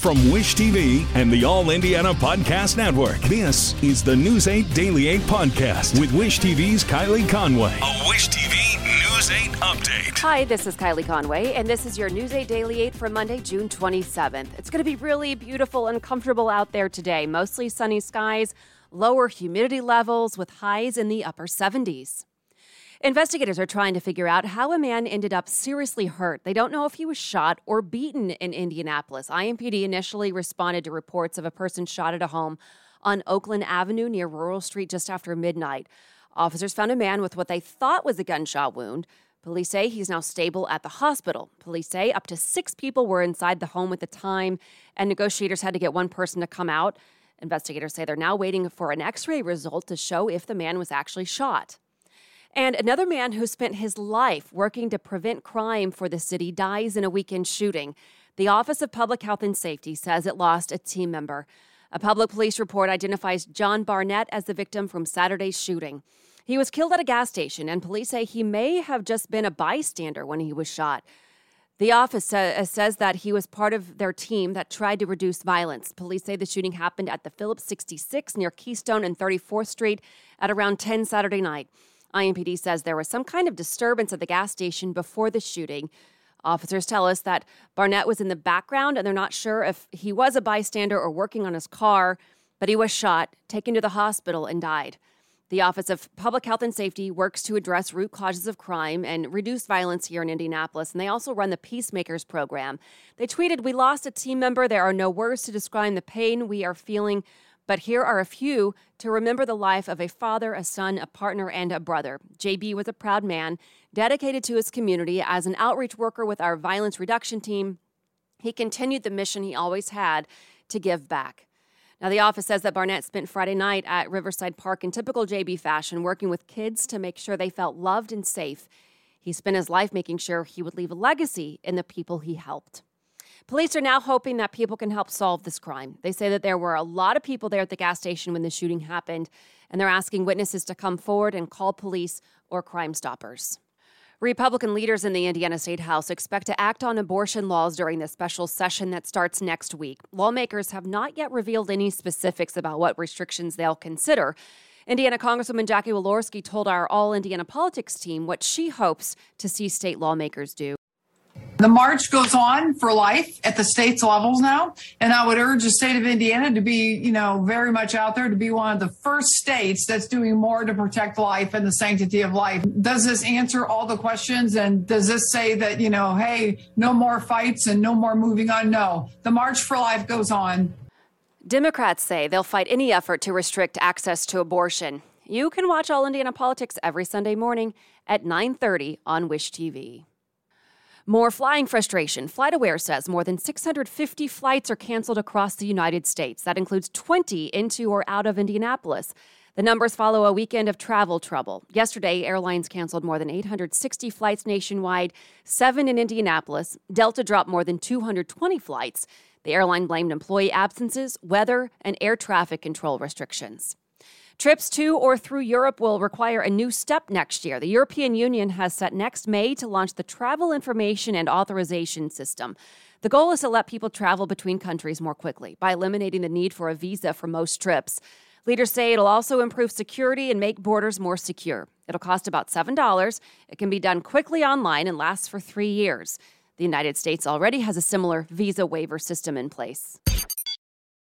From Wish TV and the All Indiana Podcast Network, this is the News 8 Daily 8 Podcast with Wish TV's Kylie Conway. A Wish TV News 8 update. Hi, this is Kylie Conway, and this is your News 8 Daily 8 for Monday, June 27th. It's going to be really beautiful and comfortable out there today. Mostly sunny skies, lower humidity levels with highs in the upper 70s. Investigators are trying to figure out how a man ended up seriously hurt. They don't know if he was shot or beaten in Indianapolis. IMPD initially responded to reports of a person shot at a home on Oakland Avenue near Rural Street just after midnight. Officers found a man with what they thought was a gunshot wound. Police say he's now stable at the hospital. Police say up to six people were inside the home at the time, and negotiators had to get one person to come out. Investigators say they're now waiting for an x ray result to show if the man was actually shot. And another man who spent his life working to prevent crime for the city dies in a weekend shooting. The Office of Public Health and Safety says it lost a team member. A public police report identifies John Barnett as the victim from Saturday's shooting. He was killed at a gas station, and police say he may have just been a bystander when he was shot. The office sa- uh, says that he was part of their team that tried to reduce violence. Police say the shooting happened at the Phillips 66 near Keystone and 34th Street at around 10 Saturday night. IMPD says there was some kind of disturbance at the gas station before the shooting. Officers tell us that Barnett was in the background and they're not sure if he was a bystander or working on his car, but he was shot, taken to the hospital, and died. The Office of Public Health and Safety works to address root causes of crime and reduce violence here in Indianapolis, and they also run the Peacemakers program. They tweeted, We lost a team member. There are no words to describe the pain we are feeling. But here are a few to remember the life of a father, a son, a partner, and a brother. JB was a proud man, dedicated to his community as an outreach worker with our violence reduction team. He continued the mission he always had to give back. Now, the office says that Barnett spent Friday night at Riverside Park in typical JB fashion, working with kids to make sure they felt loved and safe. He spent his life making sure he would leave a legacy in the people he helped. Police are now hoping that people can help solve this crime. They say that there were a lot of people there at the gas station when the shooting happened, and they're asking witnesses to come forward and call police or Crime Stoppers. Republican leaders in the Indiana State House expect to act on abortion laws during the special session that starts next week. Lawmakers have not yet revealed any specifics about what restrictions they'll consider. Indiana Congresswoman Jackie Walorski told our All Indiana Politics team what she hopes to see state lawmakers do. The march goes on for life at the state's levels now. And I would urge the state of Indiana to be, you know, very much out there to be one of the first states that's doing more to protect life and the sanctity of life. Does this answer all the questions? And does this say that, you know, hey, no more fights and no more moving on? No, the march for life goes on. Democrats say they'll fight any effort to restrict access to abortion. You can watch All Indiana Politics every Sunday morning at 9:30 on Wish TV. More flying frustration. FlightAware says more than 650 flights are canceled across the United States. That includes 20 into or out of Indianapolis. The numbers follow a weekend of travel trouble. Yesterday, airlines canceled more than 860 flights nationwide, seven in Indianapolis. Delta dropped more than 220 flights. The airline blamed employee absences, weather, and air traffic control restrictions. Trips to or through Europe will require a new step next year. The European Union has set next May to launch the Travel Information and Authorization System. The goal is to let people travel between countries more quickly by eliminating the need for a visa for most trips. Leaders say it'll also improve security and make borders more secure. It'll cost about $7. It can be done quickly online and lasts for three years. The United States already has a similar visa waiver system in place.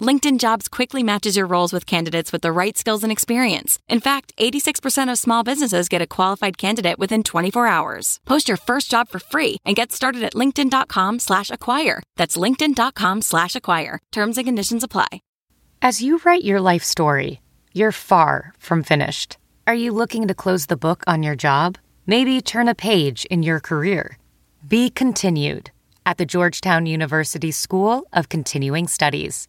LinkedIn Jobs quickly matches your roles with candidates with the right skills and experience. In fact, 86% of small businesses get a qualified candidate within 24 hours. Post your first job for free and get started at linkedin.com slash acquire. That's linkedin.com slash acquire. Terms and conditions apply. As you write your life story, you're far from finished. Are you looking to close the book on your job? Maybe turn a page in your career? Be continued at the Georgetown University School of Continuing Studies.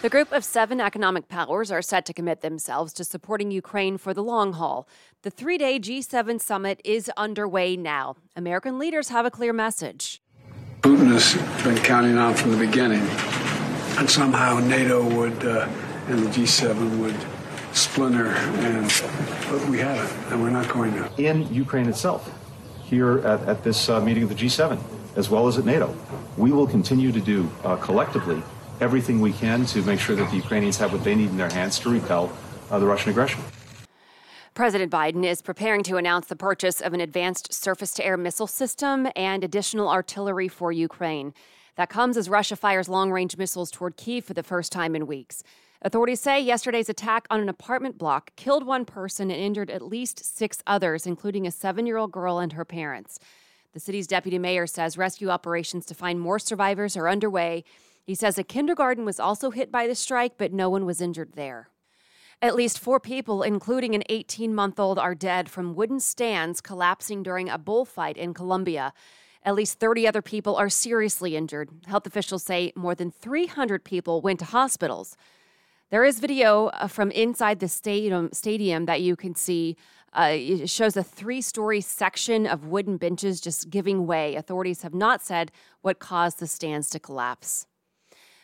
The group of seven economic powers are set to commit themselves to supporting Ukraine for the long haul. The three day G7 summit is underway now. American leaders have a clear message. Putin has been counting on from the beginning, and somehow NATO would uh, and the G7 would splinter, and but we haven't, and we're not going to. In Ukraine itself, here at, at this uh, meeting of the G7, as well as at NATO, we will continue to do uh, collectively everything we can to make sure that the Ukrainians have what they need in their hands to repel uh, the Russian aggression. President Biden is preparing to announce the purchase of an advanced surface to air missile system and additional artillery for Ukraine. That comes as Russia fires long range missiles toward Kiev for the first time in weeks. Authorities say yesterday's attack on an apartment block killed one person and injured at least six others, including a seven year old girl and her parents. The city's deputy mayor says rescue operations to find more survivors are underway he says a kindergarten was also hit by the strike, but no one was injured there. At least four people, including an 18 month old, are dead from wooden stands collapsing during a bullfight in Colombia. At least 30 other people are seriously injured. Health officials say more than 300 people went to hospitals. There is video uh, from inside the stadium, stadium that you can see. Uh, it shows a three story section of wooden benches just giving way. Authorities have not said what caused the stands to collapse.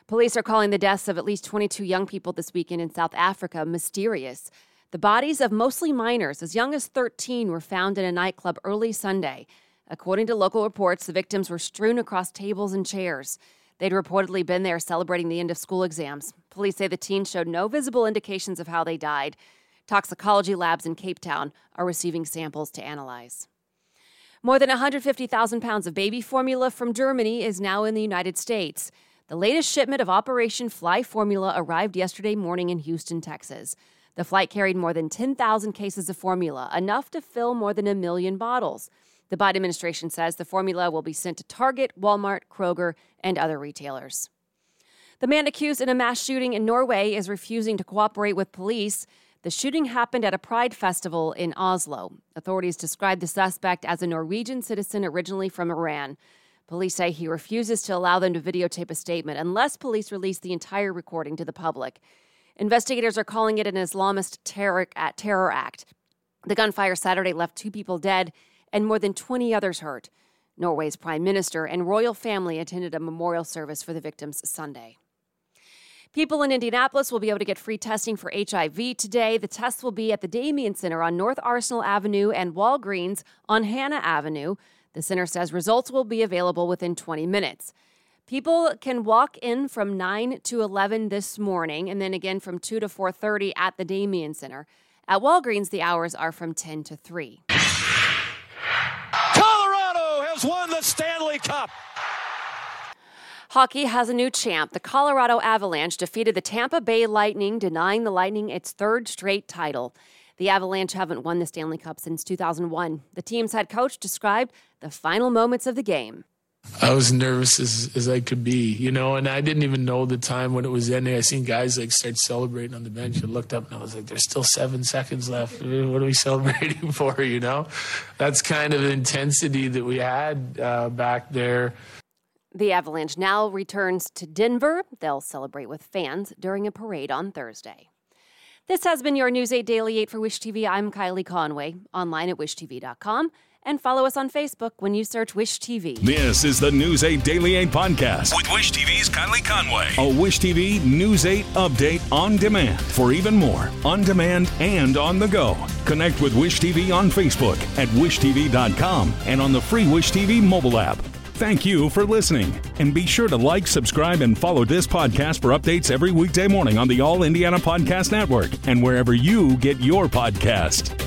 Police are calling the deaths of at least 22 young people this weekend in South Africa mysterious. The bodies of mostly minors, as young as 13, were found in a nightclub early Sunday. According to local reports, the victims were strewn across tables and chairs. They'd reportedly been there celebrating the end of school exams. Police say the teens showed no visible indications of how they died. Toxicology labs in Cape Town are receiving samples to analyze. More than 150,000 pounds of baby formula from Germany is now in the United States. The latest shipment of Operation Fly Formula arrived yesterday morning in Houston, Texas. The flight carried more than 10,000 cases of formula, enough to fill more than a million bottles. The Biden administration says the formula will be sent to Target, Walmart, Kroger, and other retailers. The man accused in a mass shooting in Norway is refusing to cooperate with police. The shooting happened at a pride festival in Oslo. Authorities described the suspect as a Norwegian citizen originally from Iran. Police say he refuses to allow them to videotape a statement unless police release the entire recording to the public. Investigators are calling it an Islamist terror, terror act. The gunfire Saturday left two people dead and more than 20 others hurt. Norway's prime minister and royal family attended a memorial service for the victims Sunday. People in Indianapolis will be able to get free testing for HIV today. The tests will be at the Damien Center on North Arsenal Avenue and Walgreens on Hanna Avenue. The center says results will be available within 20 minutes. People can walk in from 9 to 11 this morning and then again from 2 to 4:30 at the Damien Center. At Walgreens the hours are from 10 to 3. Colorado has won the Stanley Cup. Hockey has a new champ. The Colorado Avalanche defeated the Tampa Bay Lightning, denying the Lightning its third straight title. The Avalanche haven't won the Stanley Cup since 2001. The team's head coach described the final moments of the game. I was nervous as, as I could be, you know, and I didn't even know the time when it was ending. I seen guys like start celebrating on the bench and looked up and I was like, there's still seven seconds left. What are we celebrating for, you know? That's kind of the intensity that we had uh, back there. The Avalanche now returns to Denver. They'll celebrate with fans during a parade on Thursday. This has been your News 8 Daily 8 for Wish TV. I'm Kylie Conway, online at wishtv.com, and follow us on Facebook when you search Wish TV. This is the News 8 Daily 8 podcast with Wish TV's Kylie Conway. A Wish TV News 8 update on demand for even more on demand and on the go. Connect with Wish TV on Facebook at wishtv.com and on the free Wish TV mobile app. Thank you for listening. And be sure to like, subscribe, and follow this podcast for updates every weekday morning on the All Indiana Podcast Network and wherever you get your podcast.